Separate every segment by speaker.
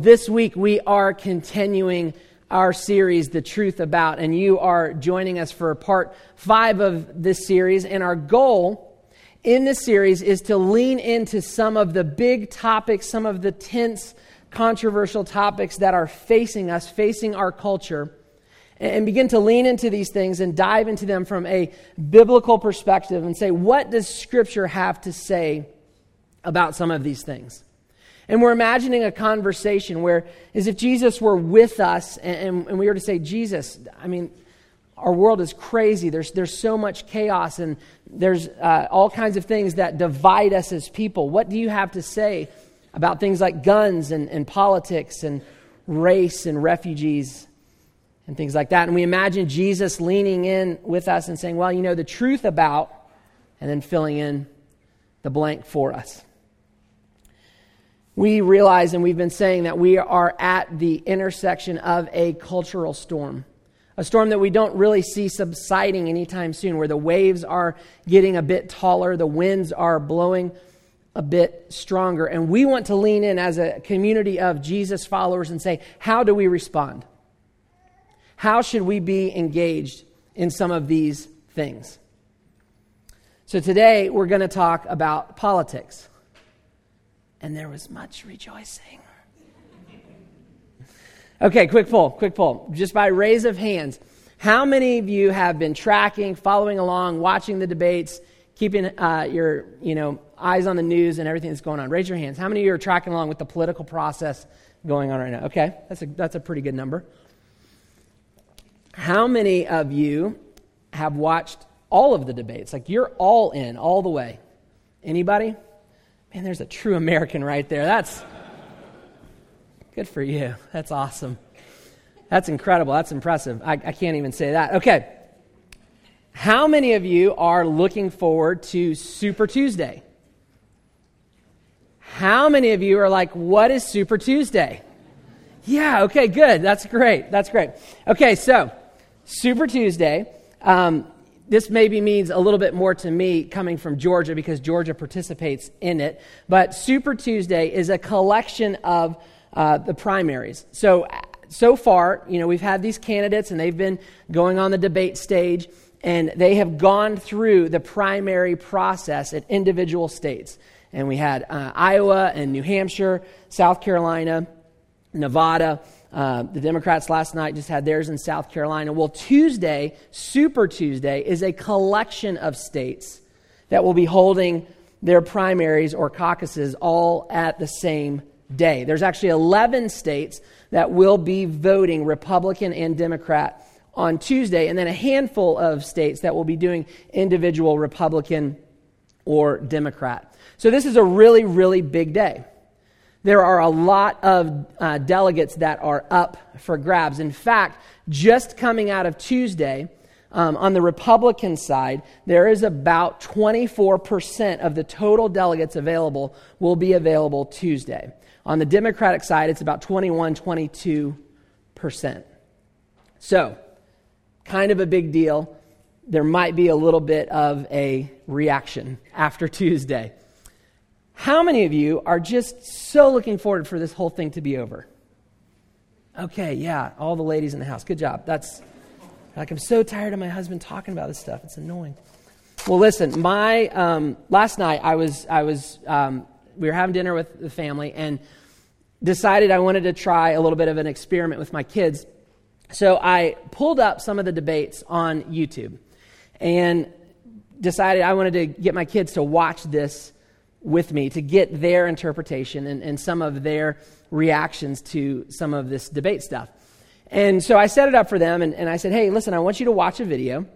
Speaker 1: This week we are continuing our series, The Truth About, and you are joining us for part five of this series. And our goal in this series is to lean into some of the big topics, some of the tense, controversial topics that are facing us, facing our culture, and begin to lean into these things and dive into them from a biblical perspective and say, what does Scripture have to say about some of these things? And we're imagining a conversation where, as if Jesus were with us and, and, we were to say, Jesus, I mean, our world is crazy. There's, there's so much chaos and there's uh, all kinds of things that divide us as people. What do you have to say about things like guns and, and politics and race and refugees and things like that? And we imagine Jesus leaning in with us and saying, well, you know, the truth about, and then filling in the blank for us we realize, and we've been saying, that we are at the intersection of a cultural storm. A storm that we don't really see subsiding anytime soon, where the waves are getting a bit taller, the winds are blowing a bit stronger. And we want to lean in as a community of Jesus followers and say, how do we respond? How should we be engaged in some of these things? So today we're going to talk about politics and there was much rejoicing. Okay, quick poll, quick poll. Just by raise of hands. How many of you have been tracking, following along, watching the debates, keeping uh, your you know, eyes on the news and everything that's going on? Raise your hands. How many of you are tracking along with the political process going on right now? Okay, that's a, that's a pretty good number. How many of you have watched all of the debates? Like you're all in, all the way. Anybody? Man, there's a true American right there. That's good for you. That's awesome. That's incredible. That's impressive. I, I can't even say that. Okay. How many of you are looking forward to Super Tuesday? How many of you are like, what is Super Tuesday? Yeah, okay, good. That's great. That's great. Okay, so Super Tuesday. Um, this maybe means a little bit more to me coming from Georgia because Georgia participates in it. But Super Tuesday is a collection of uh, the primaries. So, so far, you know, we've had these candidates and they've been going on the debate stage and they have gone through the primary process at individual states. And we had uh, Iowa and New Hampshire, South Carolina, Nevada, uh, the Democrats last night just had theirs in South Carolina. Well, Tuesday, Super Tuesday, is a collection of states that will be holding their primaries or caucuses all at the same day. There's actually 11 states that will be voting Republican and Democrat on Tuesday, and then a handful of states that will be doing individual Republican or Democrat. So this is a really, really big day there are a lot of uh, delegates that are up for grabs. In fact, just coming out of Tuesday, um, on the Republican side, there is about 24% of the total delegates available will be available Tuesday. On the Democratic side, it's about 21, 22%. So, kind of a big deal. There might be a little bit of a reaction after Tuesday. How many of you are just so looking forward for this whole thing to be over? Okay, yeah, all the ladies in the house. Good job. That's like I'm so tired of my husband talking about this stuff. It's annoying. Well, listen, my um, last night I was I was um, we were having dinner with the family and decided I wanted to try a little bit of an experiment with my kids. So I pulled up some of the debates on YouTube and decided I wanted to get my kids to watch this with me to get their interpretation and, and some of their reactions to some of this debate stuff. And so I set it up for them and, and I said, hey, listen, I want you to watch a video.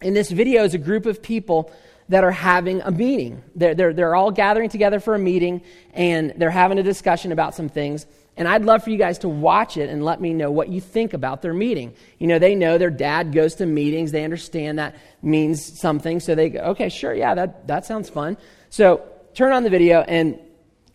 Speaker 1: And this video is a group of people that are having a meeting. They're, they're, they're all gathering together for a meeting and they're having a discussion about some things. And I'd love for you guys to watch it and let me know what you think about their meeting. You know, they know their dad goes to meetings. They understand that means something. So they go, okay, sure, yeah, that, that sounds fun. So turn on the video and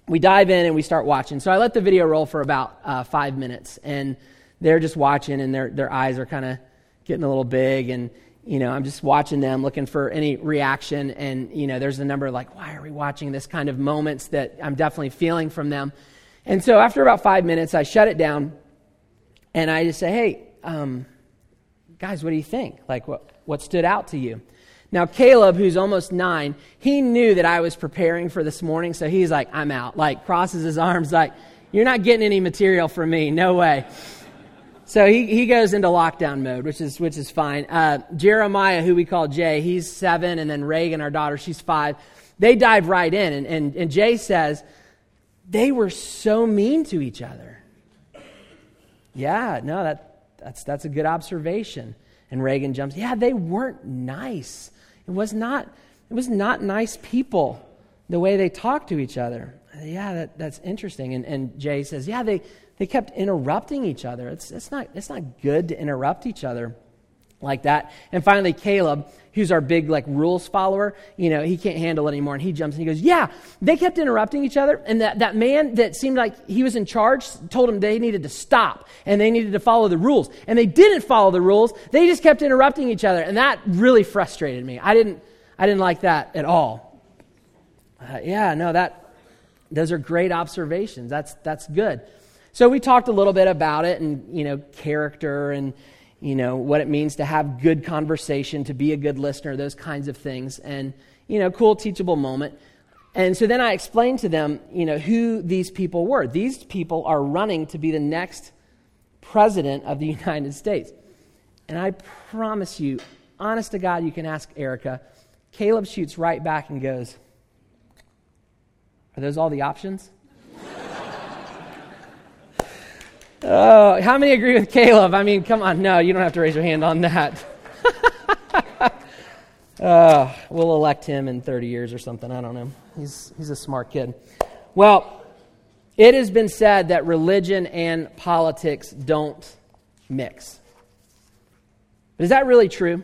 Speaker 1: we dive in and we start watching. So I let the video roll for about uh, five minutes, and they're just watching, and their their eyes are kind of getting a little big, and you know I'm just watching them, looking for any reaction, and you know there's a number of like, why are we watching this kind of moments that I'm definitely feeling from them, And so after about five minutes, I shut it down and I just say, hey, um, guys, what do you think? Like, what, what stood out to you? Now, Caleb, who's almost nine, he knew that I was preparing for this morning, so he's like, I'm out. Like, crosses his arms, like, you're not getting any material from me. No way. So he, he goes into lockdown mode, which is, which is fine. Uh, Jeremiah, who we call Jay, he's seven, and then Reagan, our daughter, she's five. They dive right in, and, and, and Jay says, they were so mean to each other. Yeah, no, that, that's, that's a good observation. And Reagan jumps, yeah, they weren't nice. It was not, it was not nice people the way they talked to each other. Yeah, that, that's interesting. And, and Jay says, yeah, they, they kept interrupting each other. It's, it's, not, it's not good to interrupt each other like that. And finally, Caleb, who's our big like rules follower, you know, he can't handle it anymore. And he jumps and he goes, Yeah, they kept interrupting each other. And that, that man that seemed like he was in charge told them they needed to stop and they needed to follow the rules. And they didn't follow the rules. They just kept interrupting each other. And that really frustrated me. I didn't, I didn't like that at all. Uh, yeah, no, that, those are great observations. That's, that's good. So we talked a little bit about it and, you know, character and, you know, what it means to have good conversation, to be a good listener, those kinds of things. And, you know, cool teachable moment. And so then I explained to them, you know, who these people were. These people are running to be the next president of the United States. And I promise you, honest to God, you can ask Erica. Caleb shoots right back and goes, Are those all the options? Oh, how many agree with Caleb? I mean, come on. No, you don't have to raise your hand on that. uh, we'll elect him in 30 years or something. I don't know. He's, he's a smart kid. Well, it has been said that religion and politics don't mix. But is that really true?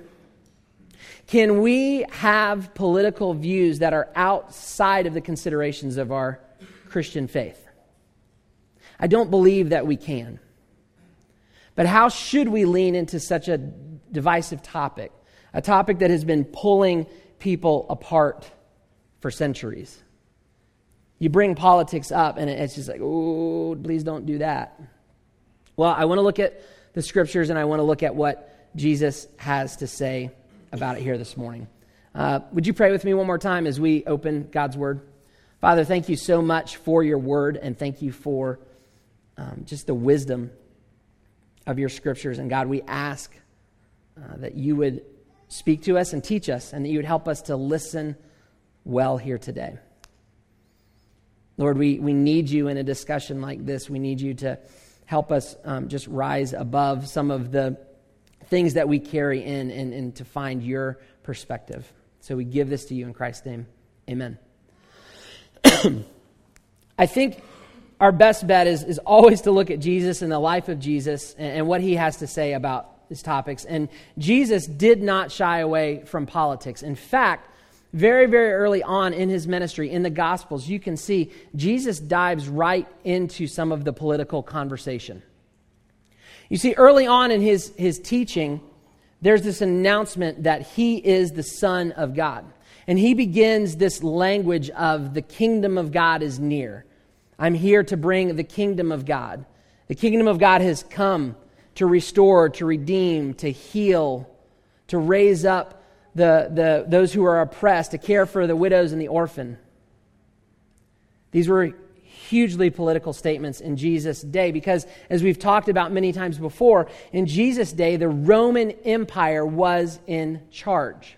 Speaker 1: Can we have political views that are outside of the considerations of our Christian faith? I don't believe that we can. But how should we lean into such a divisive topic? A topic that has been pulling people apart for centuries. You bring politics up, and it's just like, oh, please don't do that. Well, I want to look at the scriptures and I want to look at what Jesus has to say about it here this morning. Uh, would you pray with me one more time as we open God's Word? Father, thank you so much for your Word, and thank you for um, just the wisdom of your scriptures. And God, we ask uh, that you would speak to us and teach us, and that you would help us to listen well here today. Lord, we, we need you in a discussion like this. We need you to help us um, just rise above some of the things that we carry in and, and to find your perspective. So we give this to you in Christ's name. Amen. I think our best bet is, is always to look at Jesus and the life of Jesus and, and what he has to say about these topics. And Jesus did not shy away from politics. In fact, very, very early on in his ministry, in the Gospels, you can see Jesus dives right into some of the political conversation. You see, early on in his, his teaching, there's this announcement that he is the Son of God. And he begins this language of the kingdom of God is near. I'm here to bring the kingdom of God. The kingdom of God has come to restore, to redeem, to heal, to raise up the, the, those who are oppressed, to care for the widows and the orphan. These were hugely political statements in Jesus' day because, as we've talked about many times before, in Jesus' day, the Roman Empire was in charge.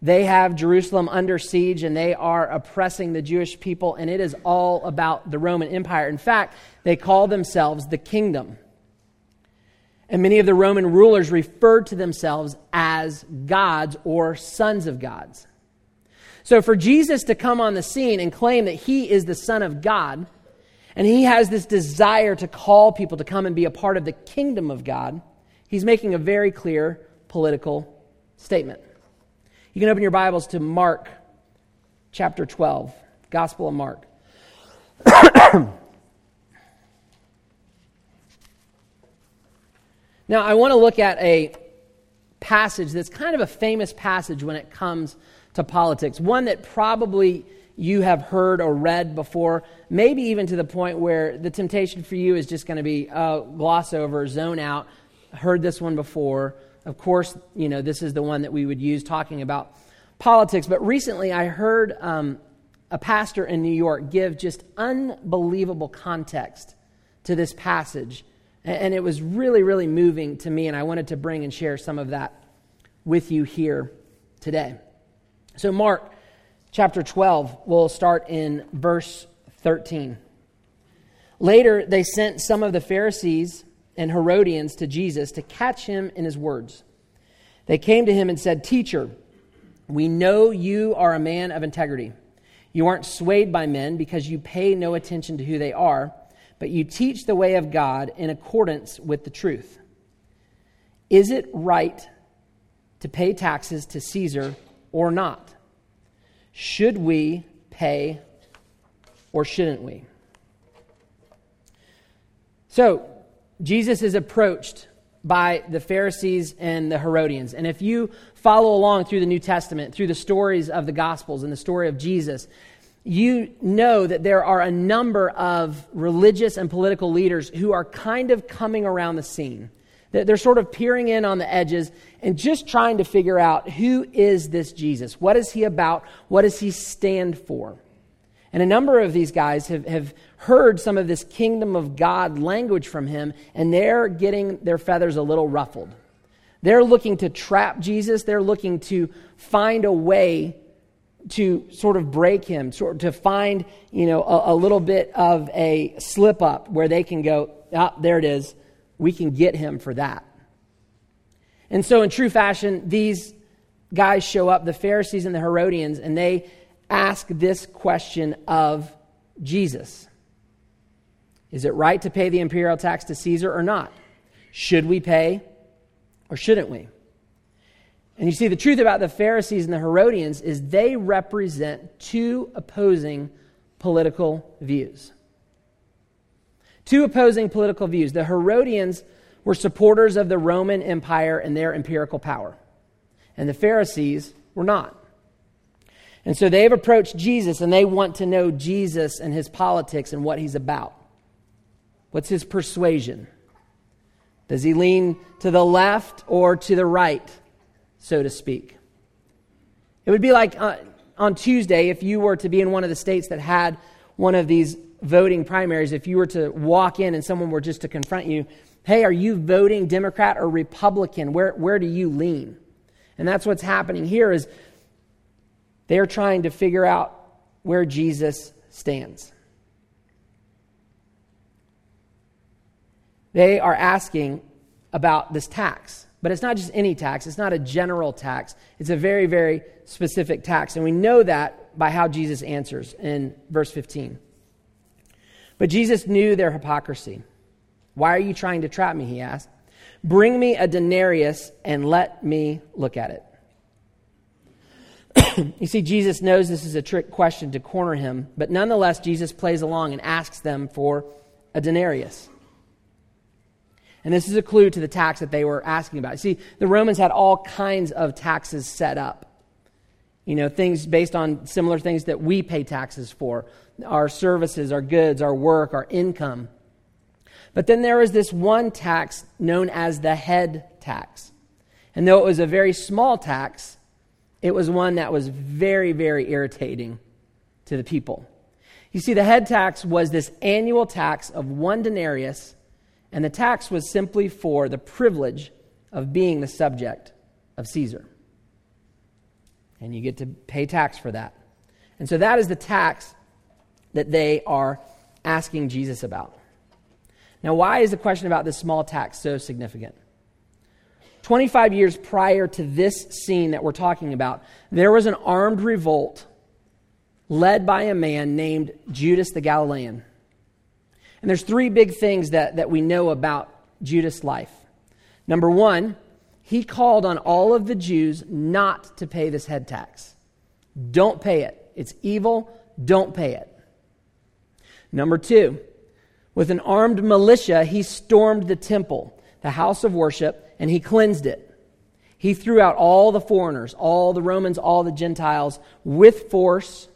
Speaker 1: They have Jerusalem under siege and they are oppressing the Jewish people, and it is all about the Roman Empire. In fact, they call themselves the kingdom. And many of the Roman rulers referred to themselves as gods or sons of gods. So, for Jesus to come on the scene and claim that he is the Son of God, and he has this desire to call people to come and be a part of the kingdom of God, he's making a very clear political statement. You can open your Bibles to Mark chapter 12, Gospel of Mark. now, I want to look at a passage that's kind of a famous passage when it comes to politics, one that probably you have heard or read before, maybe even to the point where the temptation for you is just going to be uh, gloss over, zone out. Heard this one before. Of course, you know, this is the one that we would use talking about politics. But recently I heard um, a pastor in New York give just unbelievable context to this passage. And it was really, really moving to me, and I wanted to bring and share some of that with you here today. So, Mark chapter 12, we'll start in verse 13. Later, they sent some of the Pharisees and Herodians to Jesus to catch him in his words. They came to him and said, Teacher, we know you are a man of integrity. You aren't swayed by men because you pay no attention to who they are, but you teach the way of God in accordance with the truth. Is it right to pay taxes to Caesar or not? Should we pay or shouldn't we? So, Jesus is approached by the Pharisees and the Herodians. And if you follow along through the New Testament, through the stories of the Gospels and the story of Jesus, you know that there are a number of religious and political leaders who are kind of coming around the scene. They're sort of peering in on the edges and just trying to figure out who is this Jesus? What is he about? What does he stand for? And a number of these guys have, have heard some of this kingdom of God language from him, and they're getting their feathers a little ruffled. They're looking to trap Jesus, they're looking to find a way to sort of break him, sort to find, you know, a, a little bit of a slip up where they can go, ah, there it is. We can get him for that. And so, in true fashion, these guys show up, the Pharisees and the Herodians, and they ask this question of Jesus Is it right to pay the imperial tax to Caesar or not? Should we pay or shouldn't we? And you see, the truth about the Pharisees and the Herodians is they represent two opposing political views. Two opposing political views. The Herodians were supporters of the Roman Empire and their empirical power, and the Pharisees were not. And so they've approached Jesus and they want to know Jesus and his politics and what he's about. What's his persuasion? Does he lean to the left or to the right? so to speak. It would be like uh, on Tuesday, if you were to be in one of the states that had one of these voting primaries, if you were to walk in and someone were just to confront you, hey, are you voting Democrat or Republican? Where, where do you lean? And that's what's happening here is they're trying to figure out where Jesus stands. They are asking about this tax. But it's not just any tax, it's not a general tax. It's a very, very specific tax. And we know that by how Jesus answers in verse 15. But Jesus knew their hypocrisy. Why are you trying to trap me? He asked. Bring me a denarius and let me look at it. you see, Jesus knows this is a trick question to corner him, but nonetheless, Jesus plays along and asks them for a denarius. And this is a clue to the tax that they were asking about. See, the Romans had all kinds of taxes set up. You know, things based on similar things that we pay taxes for our services, our goods, our work, our income. But then there was this one tax known as the head tax. And though it was a very small tax, it was one that was very, very irritating to the people. You see, the head tax was this annual tax of one denarius and the tax was simply for the privilege of being the subject of Caesar. And you get to pay tax for that. And so that is the tax that they are asking Jesus about. Now, why is the question about this small tax so significant? 25 years prior to this scene that we're talking about, there was an armed revolt led by a man named Judas the Galilean. And there's three big things that, that we know about Judas' life. Number one, he called on all of the Jews not to pay this head tax. Don't pay it. It's evil. Don't pay it. Number two, with an armed militia, he stormed the temple, the house of worship, and he cleansed it. He threw out all the foreigners, all the Romans, all the Gentiles with force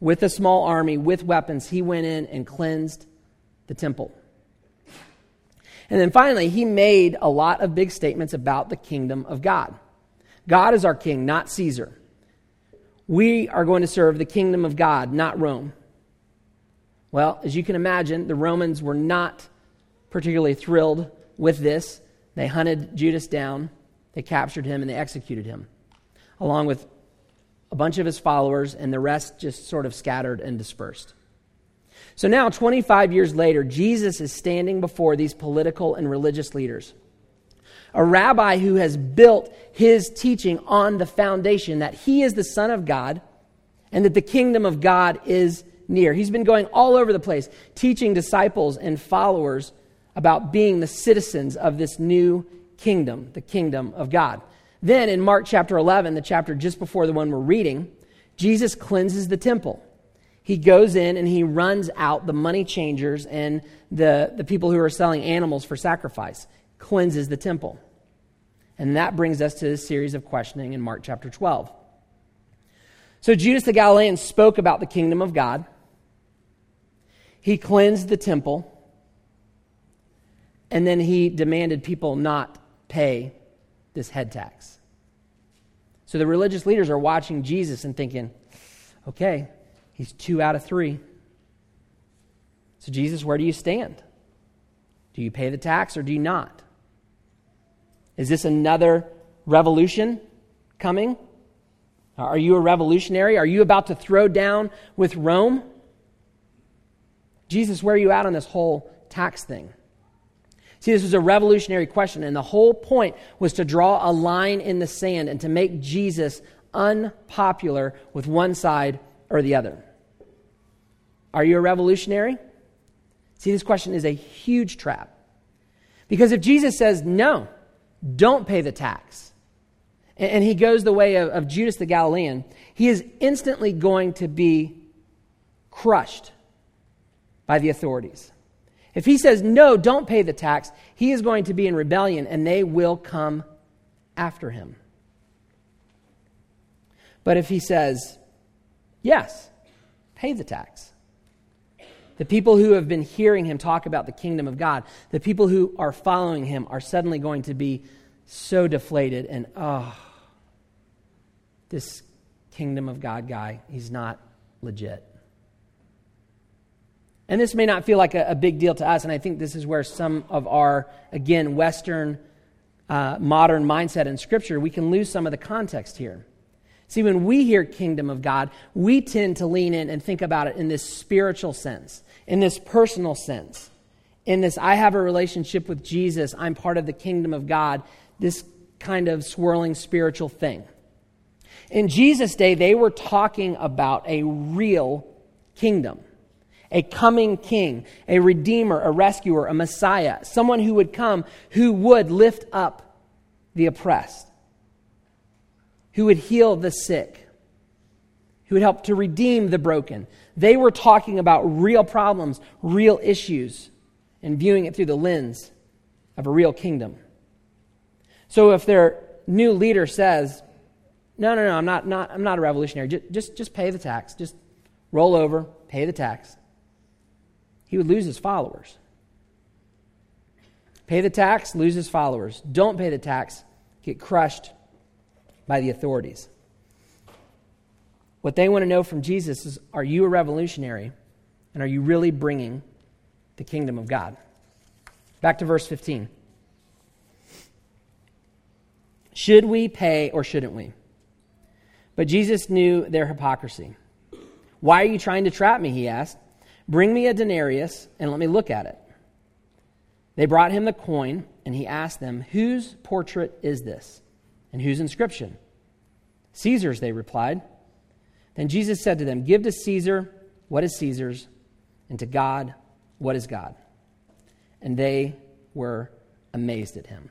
Speaker 1: with a small army, with weapons, he went in and cleansed the temple. And then finally, he made a lot of big statements about the kingdom of God. God is our king, not Caesar. We are going to serve the kingdom of God, not Rome. Well, as you can imagine, the Romans were not particularly thrilled with this. They hunted Judas down, they captured him, and they executed him, along with a bunch of his followers, and the rest just sort of scattered and dispersed. So now, 25 years later, Jesus is standing before these political and religious leaders. A rabbi who has built his teaching on the foundation that he is the Son of God and that the kingdom of God is near. He's been going all over the place, teaching disciples and followers about being the citizens of this new kingdom, the kingdom of God. Then in Mark chapter 11, the chapter just before the one we're reading, Jesus cleanses the temple. He goes in and he runs out the money changers and the, the people who are selling animals for sacrifice, cleanses the temple. And that brings us to this series of questioning in Mark chapter 12. So Judas the Galilean spoke about the kingdom of God. He cleansed the temple. And then he demanded people not pay this head tax. So the religious leaders are watching Jesus and thinking, okay, he's two out of three. So, Jesus, where do you stand? Do you pay the tax or do you not? Is this another revolution coming? Are you a revolutionary? Are you about to throw down with Rome? Jesus, where are you at on this whole tax thing? See, this was a revolutionary question, and the whole point was to draw a line in the sand and to make Jesus unpopular with one side or the other. Are you a revolutionary? See, this question is a huge trap. Because if Jesus says, no, don't pay the tax, and he goes the way of, of Judas the Galilean, he is instantly going to be crushed by the authorities. If he says, no, don't pay the tax, he is going to be in rebellion and they will come after him. But if he says, yes, pay the tax, the people who have been hearing him talk about the kingdom of God, the people who are following him, are suddenly going to be so deflated and, oh, this kingdom of God guy, he's not legit. And this may not feel like a, a, big deal to us, and I think this is where some of our, again, Western uh, modern mindset in Scripture, we can lose some of the context here. See, when we hear kingdom of God, we tend to lean in and think about it in this spiritual sense, in this personal sense, in this I have a relationship with Jesus, I'm part of the kingdom of God, this kind of swirling spiritual thing. In Jesus' day, they were talking about a real kingdom a coming king, a redeemer, a rescuer, a messiah, someone who would come who would lift up the oppressed, who would heal the sick, who would help to redeem the broken. They were talking about real problems, real issues, and viewing it through the lens of a real kingdom. So if their new leader says, no, no, no, I'm not, not, I'm not a revolutionary. Just, just, just pay the tax. Just roll over, pay the tax he would lose his followers. Pay the tax, lose his followers. Don't pay the tax, get crushed by the authorities. What they want to know from Jesus is are you a revolutionary? And are you really bringing the kingdom of God? Back to verse 15. Should we pay or shouldn't we? But Jesus knew their hypocrisy. Why are you trying to trap me? He asked. Bring me a denarius and let me look at it. They brought him the coin, and he asked them, Whose portrait is this? And whose inscription? Caesar's, they replied. Then Jesus said to them, Give to Caesar what is Caesar's, and to God what is God. And they were amazed at him.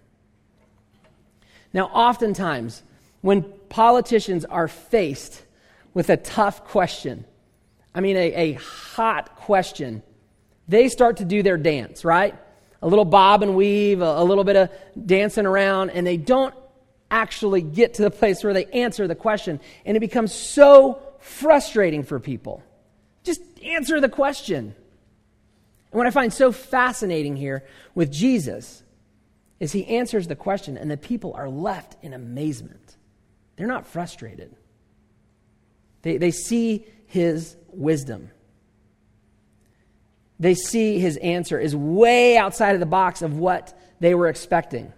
Speaker 1: Now, oftentimes, when politicians are faced with a tough question, I mean, a, a hot question, they start to do their dance, right? A little bob and weave, a, a little bit of dancing around, and they don't actually get to the place where they answer the question. And it becomes so frustrating for people. Just answer the question. And what I find so fascinating here with Jesus is he answers the question, and the people are left in amazement. They're not frustrated, they, they see his wisdom. They see his answer is way outside of the box of what they were expecting.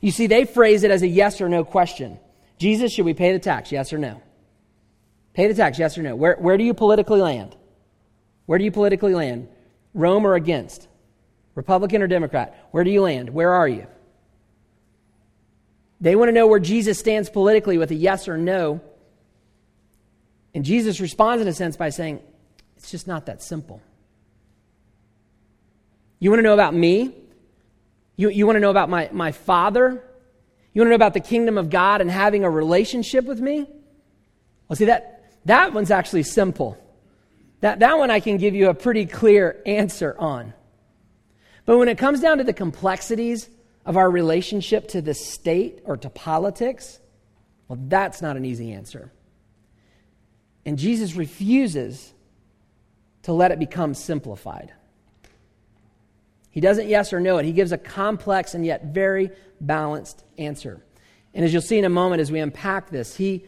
Speaker 1: You see, they phrase it as a yes or no question. Jesus, should we pay the tax? Yes or no? Pay the tax, yes or no? Where, where do you politically land? Where do you politically land? Rome or against? Republican or Democrat? Where do you land? Where are you? They want to know where Jesus stands politically with a yes or no. And Jesus responds, in a sense, by saying, It's just not that simple. You want to know about me? You, you want to know about my, my Father? You want to know about the kingdom of God and having a relationship with me? Well, see, that, that one's actually simple. That, that one I can give you a pretty clear answer on. But when it comes down to the complexities of our relationship to the state or to politics, well, that's not an easy answer. And Jesus refuses to let it become simplified. He doesn't yes or no it. He gives a complex and yet very balanced answer. And as you'll see in a moment as we unpack this, he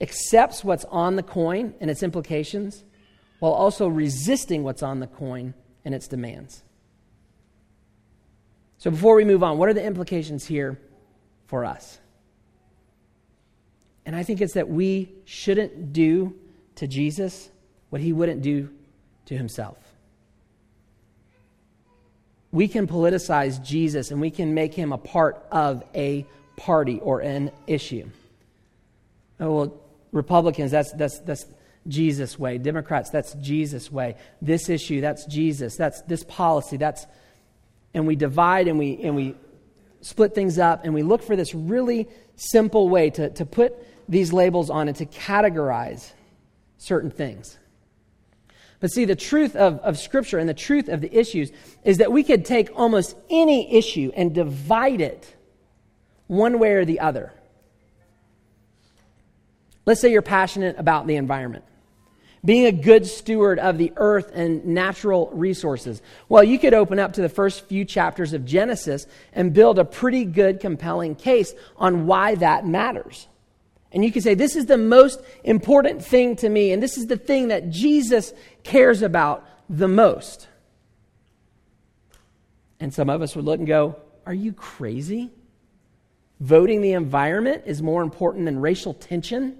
Speaker 1: accepts what's on the coin and its implications while also resisting what's on the coin and its demands. So before we move on, what are the implications here for us? And I think it's that we shouldn't do to Jesus what he wouldn't do to himself. We can politicize Jesus and we can make him a part of a party or an issue. Oh, well, Republicans, that's, that's, that's Jesus' way. Democrats, that's Jesus' way. This issue, that's Jesus. That's this policy, that's. And we divide and we, and we split things up and we look for this really simple way to, to put these labels on and to categorize certain things. But see, the truth of, of Scripture and the truth of the issues is that we could take almost any issue and divide it one way or the other. Let's say you're passionate about the environment, being a good steward of the earth and natural resources. Well, you could open up to the first few chapters of Genesis and build a pretty good, compelling case on why that matters. And you can say, This is the most important thing to me, and this is the thing that Jesus cares about the most. And some of us would look and go, Are you crazy? Voting the environment is more important than racial tension?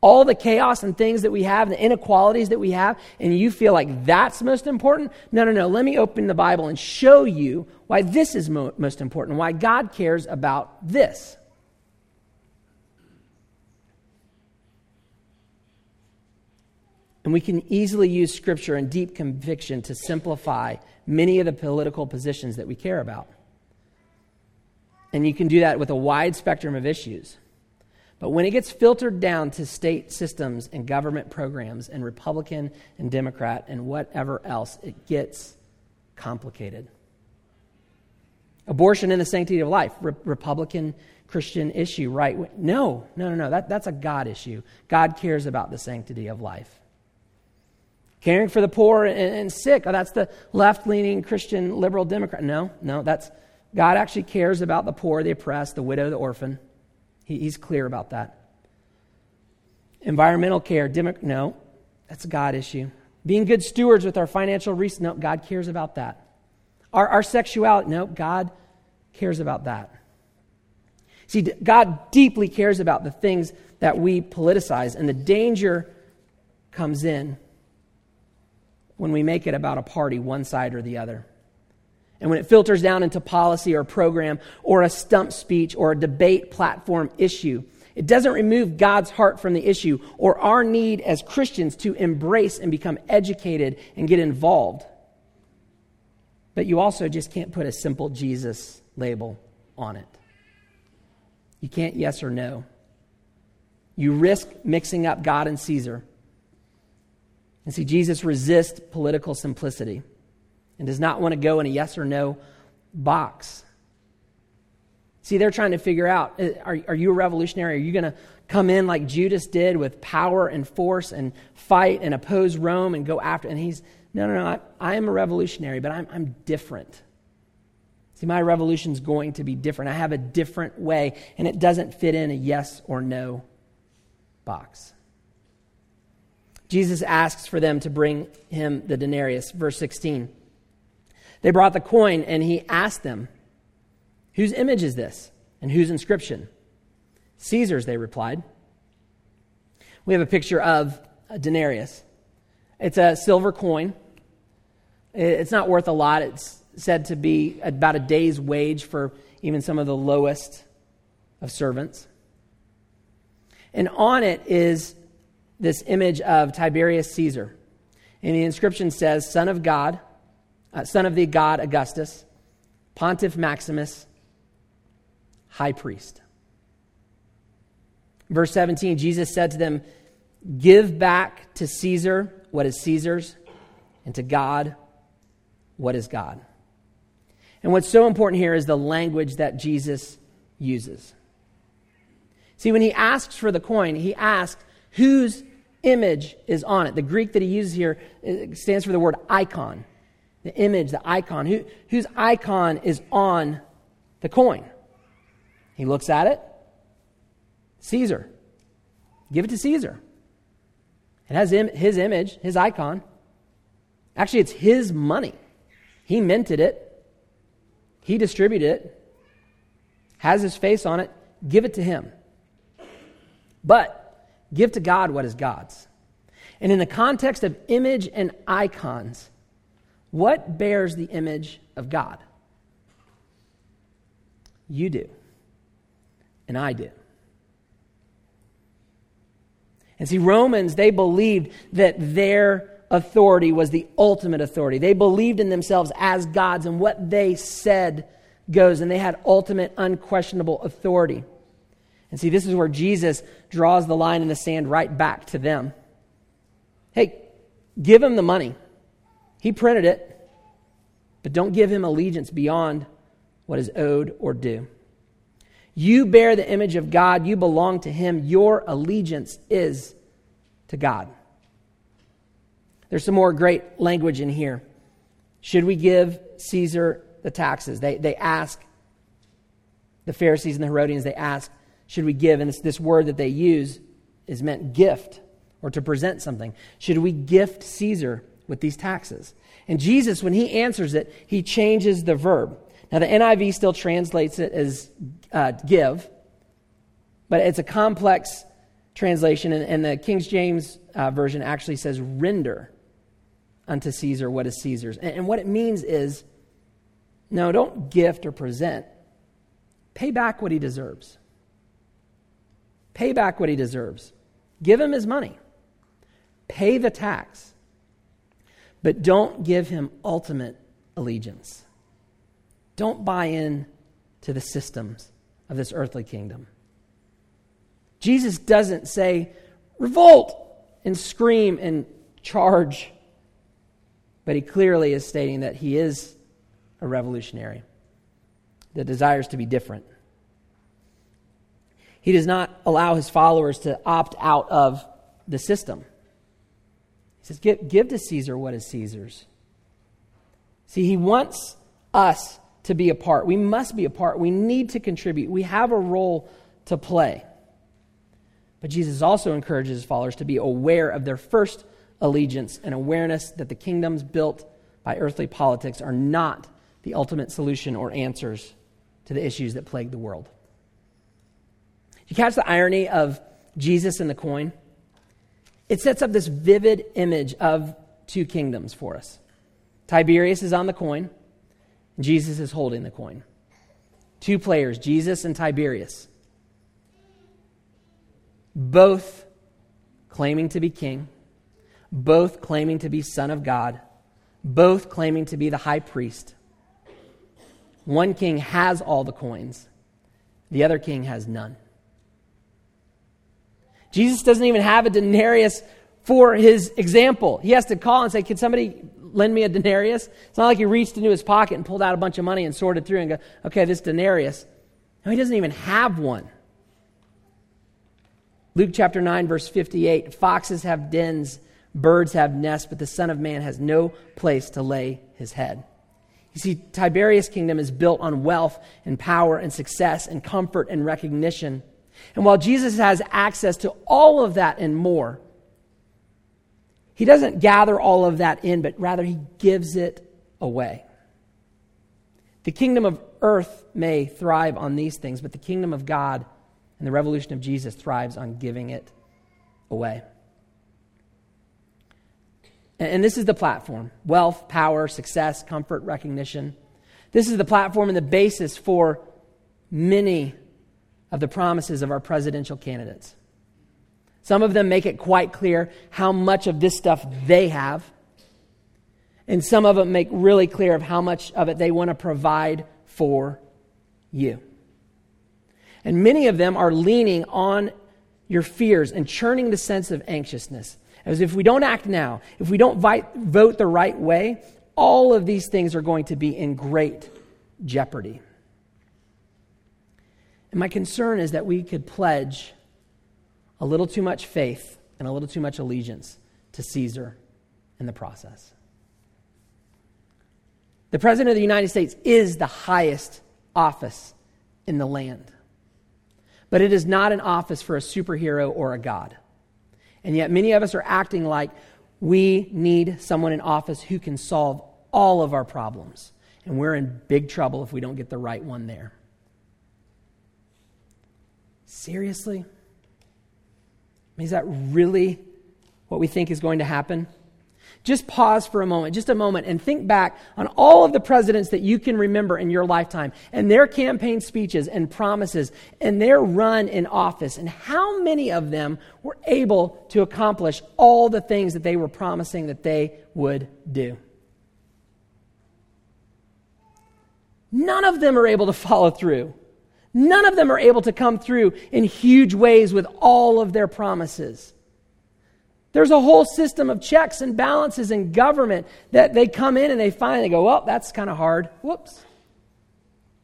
Speaker 1: All the chaos and things that we have, the inequalities that we have, and you feel like that's most important? No, no, no. Let me open the Bible and show you why this is mo- most important, why God cares about this. And we can easily use scripture and deep conviction to simplify many of the political positions that we care about. And you can do that with a wide spectrum of issues. But when it gets filtered down to state systems and government programs and Republican and Democrat and whatever else, it gets complicated. Abortion and the sanctity of life, Re- Republican Christian issue, right? No, no, no, no. That, that's a God issue. God cares about the sanctity of life. Caring for the poor and, and sick. Oh, that's the left leaning Christian liberal Democrat. No, no, that's God actually cares about the poor, the oppressed, the widow, the orphan. He, he's clear about that. Environmental care, Demo- no, that's a God issue. Being good stewards with our financial resources, no, God cares about that. Our, our sexuality, no, God cares about that. See, God deeply cares about the things that we politicize, and the danger comes in when we make it about a party, one side or the other. And when it filters down into policy or program or a stump speech or a debate platform issue, it doesn't remove God's heart from the issue or our need as Christians to embrace and become educated and get involved. But you also just can't put a simple Jesus label on it. You can't yes or no. You risk mixing up God and Caesar. And see, Jesus resists political simplicity and does not want to go in a yes or no box. See, they're trying to figure out uh, are, are you a revolutionary? Are you going to come in like Judas did with power and force and fight and oppose Rome and go after. And he's, no, no, no, I, I am a revolutionary, but I'm, I'm different. See, my revolution's going to be different. I have a different way, and it doesn't fit in a yes or no box. Jesus asks for them to bring him the denarius. Verse 16. They brought the coin, and he asked them, Whose image is this, and whose inscription? Caesar's, they replied. We have a picture of a denarius. It's a silver coin. It's not worth a lot. It's said to be about a day's wage for even some of the lowest of servants. And on it is this image of Tiberius Caesar. And the inscription says, Son of God, uh, son of the God Augustus, Pontiff Maximus, High Priest. Verse 17, Jesus said to them, Give back to Caesar what is Caesar's, and to God what is God. And what's so important here is the language that Jesus uses. See, when he asks for the coin, he asks whose image is on it. The Greek that he uses here uh, stands for the word icon. The image, the icon. Who, whose icon is on the coin? He looks at it Caesar. Give it to Caesar. It has his image, his icon. Actually, it's his money. He minted it, he distributed it, has his face on it. Give it to him. But give to God what is God's. And in the context of image and icons, what bears the image of God? You do. And I do. And see, Romans, they believed that their authority was the ultimate authority. They believed in themselves as gods, and what they said goes, and they had ultimate, unquestionable authority. And see, this is where Jesus draws the line in the sand right back to them. Hey, give him the money. He printed it, but don't give him allegiance beyond what is owed or due. You bear the image of God. You belong to Him. Your allegiance is to God. There's some more great language in here. Should we give Caesar the taxes? They, they ask, the Pharisees and the Herodians, they ask, should we give? And this, word that they use is meant gift or to present something. Should we gift Caesar with these taxes? And Jesus, when he answers it, he changes the verb. Now, the NIV still translates it as uh, give, but it's a complex translation, and, and the King James uh, Version actually says render unto Caesar what is Caesar's. And, and what it means is no, don't gift or present, pay back what he deserves. Pay back what he deserves. Give him his money. Pay the tax. But don't give him ultimate allegiance. Don't buy in to the systems of this earthly kingdom. Jesus doesn't say, revolt and scream and charge, but he clearly is stating that he is a revolutionary that desires to be different. He does not allow his followers to opt out of the system. He says, Give, give to Caesar what is Caesar's. See, he wants us to be a part. We must be a part. We need to contribute. We have a role to play. But Jesus also encourages his followers to be aware of their first allegiance and awareness that the kingdoms built by earthly politics are not the ultimate solution or answers to the issues that plague the world. You catch the irony of Jesus and the coin? It sets up this vivid image of two kingdoms for us. Tiberius is on the coin, Jesus is holding the coin. Two players, Jesus and Tiberius. Both claiming to be king, both claiming to be Son of God, both claiming to be the high priest. One king has all the coins, the other king has none. Jesus doesn't even have a denarius for his example. He has to call and say, Can somebody lend me a denarius? It's not like he reached into his pocket and pulled out a bunch of money and sorted through and go, Okay, this denarius. No, he doesn't even have one. Luke chapter 9, verse 58 Foxes have dens, birds have nests, but the Son of Man has no place to lay his head. You see, Tiberius' kingdom is built on wealth and power and success and comfort and recognition. And while Jesus has access to all of that and more, he doesn't gather all of that in, but rather he gives it away. The kingdom of earth may thrive on these things, but the kingdom of God and the revolution of Jesus thrives on giving it away. And this is the platform wealth, power, success, comfort, recognition. This is the platform and the basis for many of the promises of our presidential candidates. Some of them make it quite clear how much of this stuff they have. And some of them make really clear of how much of it they want to provide for you. And many of them are leaning on your fears and churning the sense of anxiousness. As if we don't act now, if we don't vote the right way, all of these things are going to be in great jeopardy. And my concern is that we could pledge a little too much faith and a little too much allegiance to Caesar in the process. The President of the United States is the highest office in the land. But it is not an office for a superhero or a god. And yet, many of us are acting like we need someone in office who can solve all of our problems. And we're in big trouble if we don't get the right one there. Seriously? I mean, is that really what we think is going to happen? Just pause for a moment, just a moment, and think back on all of the presidents that you can remember in your lifetime and their campaign speeches and promises and their run in office, and how many of them were able to accomplish all the things that they were promising that they would do. None of them are able to follow through. None of them are able to come through in huge ways with all of their promises. There's a whole system of checks and balances in government that they come in and they find, they go, well, that's kind of hard. Whoops.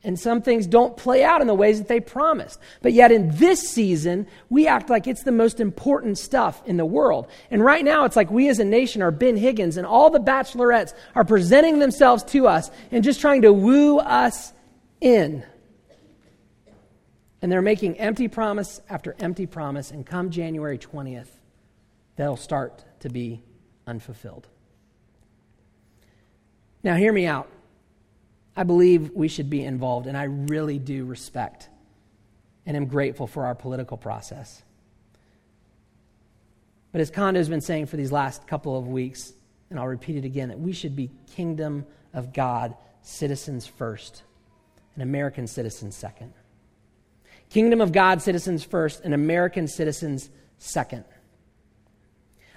Speaker 1: And some things don't play out in the ways that they promised. But yet, in this season, we act like it's the most important stuff in the world. And right now, it's like we as a nation are Ben Higgins, and all the bachelorettes are presenting themselves to us and just trying to woo us in. And they're making empty promise after empty promise. And come January 20th, they'll start to be unfulfilled. Now, hear me out. I believe we should be involved, and I really do respect and am grateful for our political process. But as Kondo's been saying for these last couple of weeks, and I'll repeat it again, that we should be kingdom of God citizens first and American citizens second. Kingdom of God citizens first and American citizens second.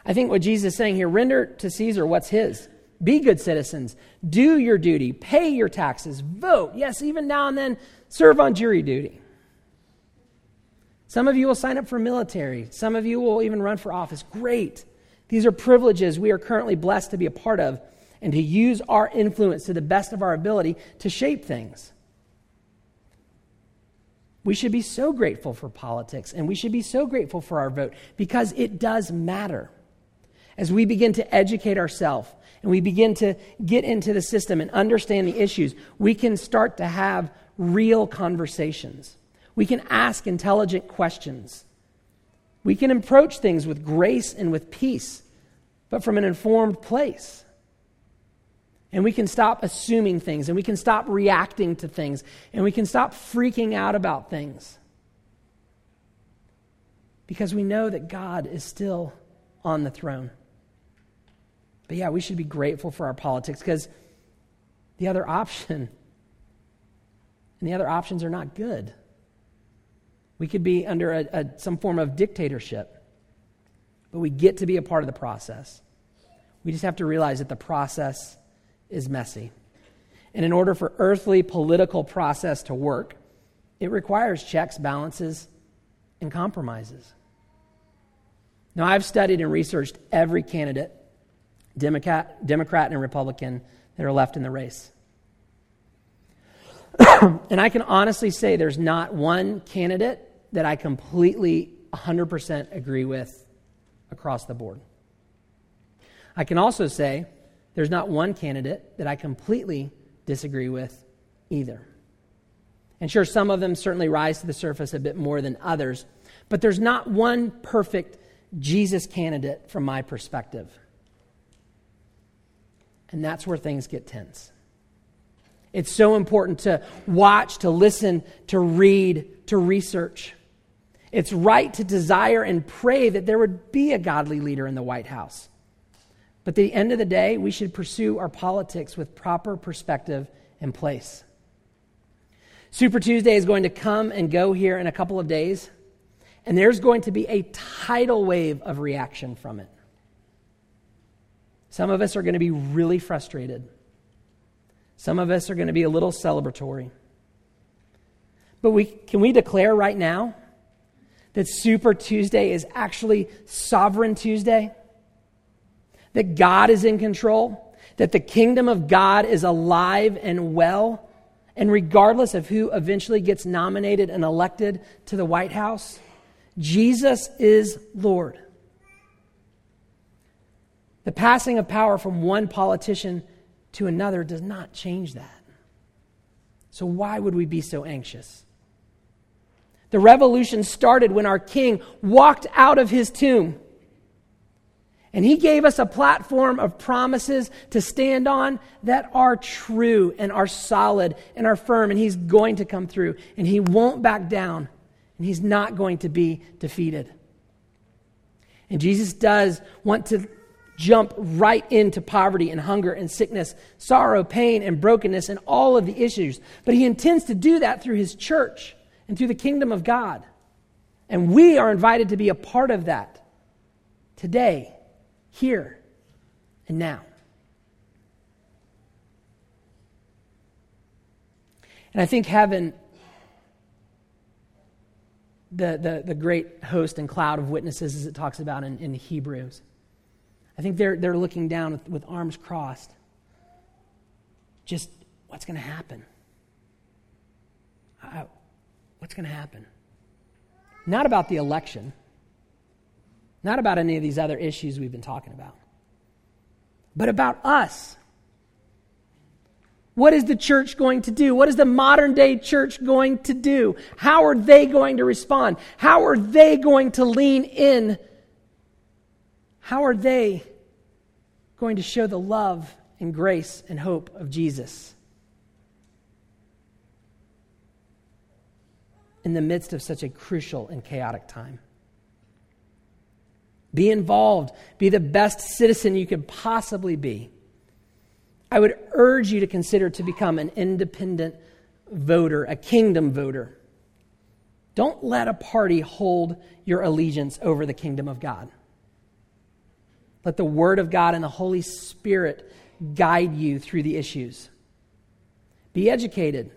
Speaker 1: I think what Jesus is saying here render to Caesar what's his. Be good citizens. Do your duty. Pay your taxes. Vote. Yes, even now and then, serve on jury duty. Some of you will sign up for military. Some of you will even run for office. Great. These are privileges we are currently blessed to be a part of and to use our influence to the best of our ability to shape things. We should be so grateful for politics and we should be so grateful for our vote because it does matter as we begin to educate ourselves and we begin to get into the system and understand the issues, we can start to have real conversations. We can ask intelligent questions. We can approach things with grace and with peace, but from an informed place. And we can stop assuming things, and we can stop reacting to things, and we can stop freaking out about things. Because we know that God is still on the throne. But yeah, we should be grateful for our politics because the other option, and the other options are not good. We could be under a, a, some form of dictatorship, but we get to be a part of the process. We just have to realize that the process is messy. And in order for earthly political process to work, it requires checks, balances, and compromises. Now, I've studied and researched every candidate Democrat, Democrat and Republican that are left in the race. and I can honestly say there's not one candidate that I completely 100% agree with across the board. I can also say there's not one candidate that I completely disagree with either. And sure, some of them certainly rise to the surface a bit more than others, but there's not one perfect Jesus candidate from my perspective. And that's where things get tense. It's so important to watch, to listen, to read, to research. It's right to desire and pray that there would be a godly leader in the White House. But at the end of the day, we should pursue our politics with proper perspective and place. Super Tuesday is going to come and go here in a couple of days, and there's going to be a tidal wave of reaction from it. Some of us are going to be really frustrated. Some of us are going to be a little celebratory. But we, can we declare right now that Super Tuesday is actually Sovereign Tuesday? That God is in control? That the kingdom of God is alive and well? And regardless of who eventually gets nominated and elected to the White House, Jesus is Lord. The passing of power from one politician to another does not change that. So, why would we be so anxious? The revolution started when our king walked out of his tomb. And he gave us a platform of promises to stand on that are true and are solid and are firm. And he's going to come through. And he won't back down. And he's not going to be defeated. And Jesus does want to jump right into poverty and hunger and sickness, sorrow, pain, and brokenness, and all of the issues. But he intends to do that through his church and through the kingdom of God. And we are invited to be a part of that today, here, and now. And I think heaven, the, the, the great host and cloud of witnesses, as it talks about in, in Hebrews, I think they're, they're looking down with, with arms crossed. Just what's going to happen? I, what's going to happen? Not about the election, not about any of these other issues we've been talking about, but about us. What is the church going to do? What is the modern day church going to do? How are they going to respond? How are they going to lean in how are they going to show the love and grace and hope of Jesus in the midst of such a crucial and chaotic time? Be involved. Be the best citizen you could possibly be. I would urge you to consider to become an independent voter, a kingdom voter. Don't let a party hold your allegiance over the kingdom of God. Let the Word of God and the Holy Spirit guide you through the issues. Be educated.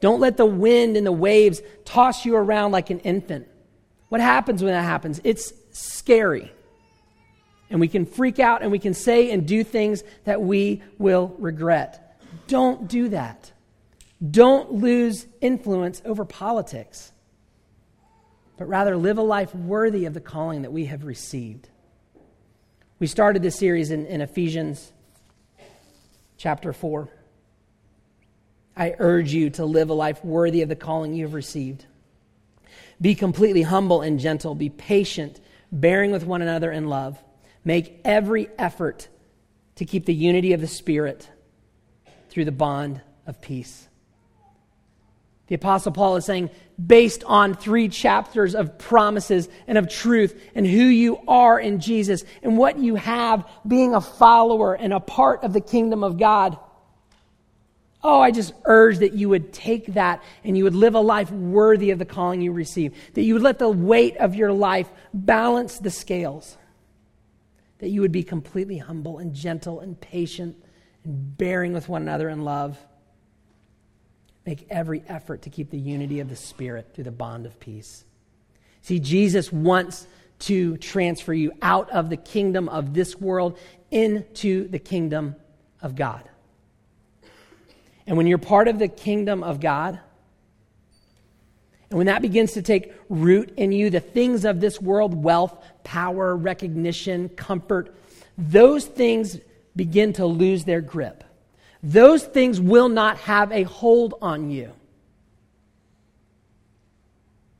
Speaker 1: Don't let the wind and the waves toss you around like an infant. What happens when that happens? It's scary. And we can freak out and we can say and do things that we will regret. Don't do that. Don't lose influence over politics, but rather live a life worthy of the calling that we have received. We started this series in, in Ephesians chapter 4. I urge you to live a life worthy of the calling you have received. Be completely humble and gentle. Be patient, bearing with one another in love. Make every effort to keep the unity of the Spirit through the bond of peace. The Apostle Paul is saying, based on three chapters of promises and of truth and who you are in Jesus and what you have being a follower and a part of the kingdom of God. Oh, I just urge that you would take that and you would live a life worthy of the calling you receive. That you would let the weight of your life balance the scales. That you would be completely humble and gentle and patient and bearing with one another in love Make every effort to keep the unity of the Spirit through the bond of peace. See, Jesus wants to transfer you out of the kingdom of this world into the kingdom of God. And when you're part of the kingdom of God, And when that begins to take root in you, the things of this world wealth, power, recognition, comfort those things begin to lose their grip. Those things will not have a hold on you.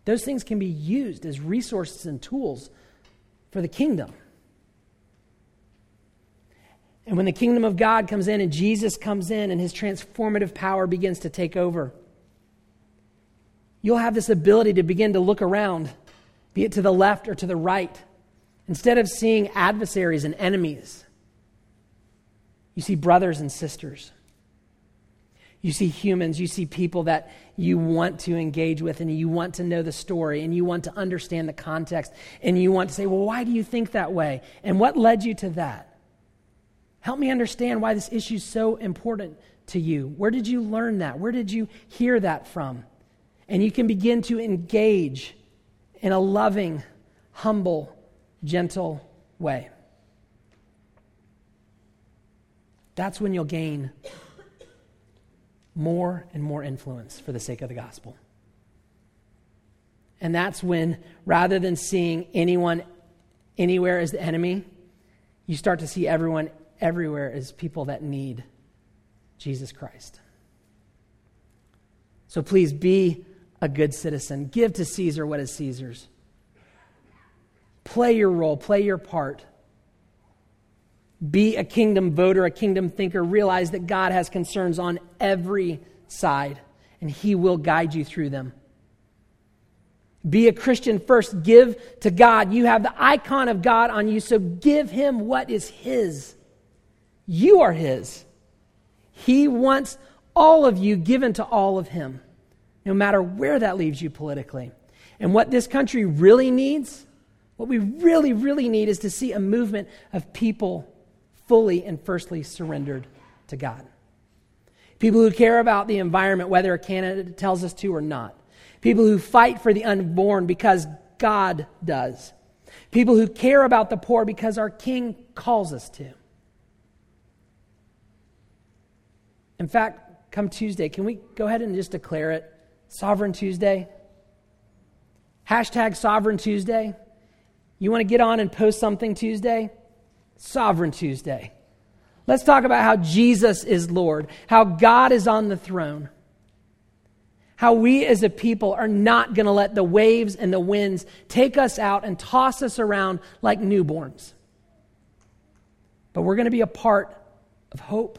Speaker 1: Those things can be used as resources and tools for the kingdom. And when the kingdom of God comes in and Jesus comes in and his transformative power begins to take over, you'll have this ability to begin to look around, be it to the left or to the right. Instead of seeing adversaries and enemies, you see brothers and sisters. You see humans, you see people that you want to engage with, and you want to know the story, and you want to understand the context, and you want to say, Well, why do you think that way? And what led you to that? Help me understand why this issue is so important to you. Where did you learn that? Where did you hear that from? And you can begin to engage in a loving, humble, gentle way. That's when you'll gain more and more influence for the sake of the gospel. And that's when, rather than seeing anyone anywhere as the enemy, you start to see everyone everywhere is people that need Jesus Christ. So please be a good citizen. Give to Caesar what is Caesar's. Play your role, play your part. Be a kingdom voter, a kingdom thinker. Realize that God has concerns on every side, and He will guide you through them. Be a Christian first. Give to God. You have the icon of God on you, so give Him what is His. You are His. He wants all of you given to all of Him, no matter where that leaves you politically. And what this country really needs, what we really, really need is to see a movement of people fully and firstly surrendered to God. People who care about the environment, whether a candidate tells us to or not. People who fight for the unborn because God does. People who care about the poor because our King calls us to. In fact, come Tuesday, can we go ahead and just declare it Sovereign Tuesday? Hashtag Sovereign Tuesday. You want to get on and post something Tuesday? Sovereign Tuesday. Let's talk about how Jesus is Lord, how God is on the throne, how we as a people are not going to let the waves and the winds take us out and toss us around like newborns. But we're going to be a part of hope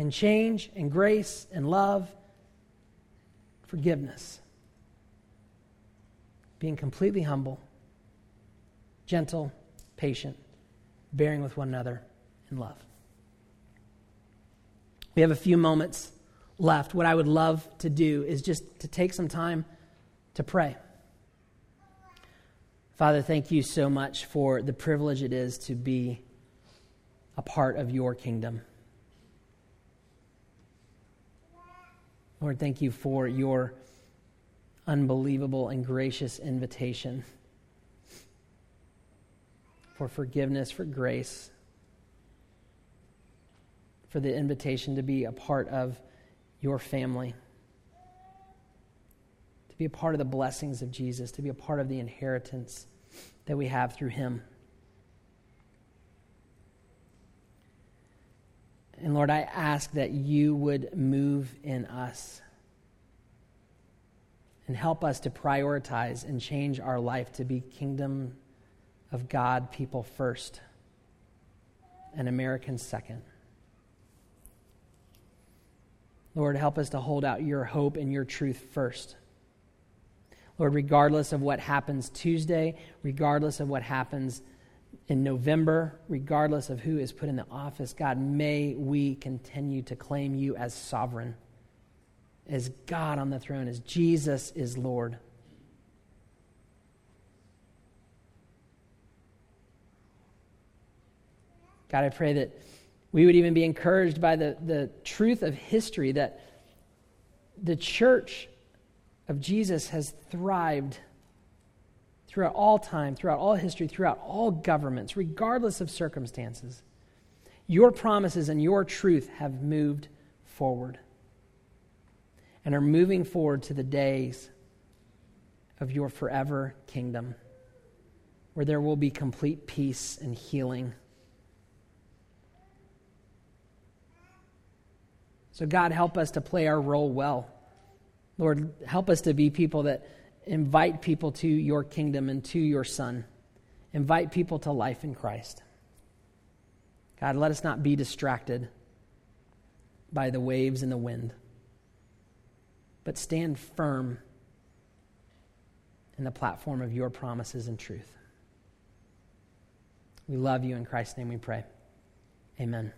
Speaker 1: and change and grace and love, forgiveness, being completely humble, gentle, patient bearing with one another in love. We have a few moments left. What I would love to do is just to take some time to pray. Father, thank you so much for the privilege it is to be a part of your kingdom. Lord, thank you for your unbelievable and gracious invitation for forgiveness, for grace, for the invitation to be a part of your family, to be a part of the blessings of Jesus, to be a part of the inheritance that we have through him. And Lord, I ask that you would move in us and help us to prioritize and change our life to be kingdom of God people first and Americans second. Lord, help us to hold out your hope and your truth first. Lord, regardless of what happens Tuesday, regardless of what happens in November, regardless of who is put in the office, God, may we continue to claim you as sovereign, as God on the throne, as Jesus is Lord. God, I pray that we would even be encouraged by the, the truth of history that the church of Jesus has thrived throughout all time, throughout all history, throughout all governments, regardless of circumstances. Your promises and your truth have moved forward. and are moving forward to the days of your forever kingdom, where there will be complete peace and healing. So, God, help us to play our role well. Lord, help us to be people that invite people to your kingdom and to your Son. Invite people to life in Christ. God, let us not be distracted by the waves and the wind, but stand firm in the platform of your promises and truth. We love you. In Christ's name we pray. Amen.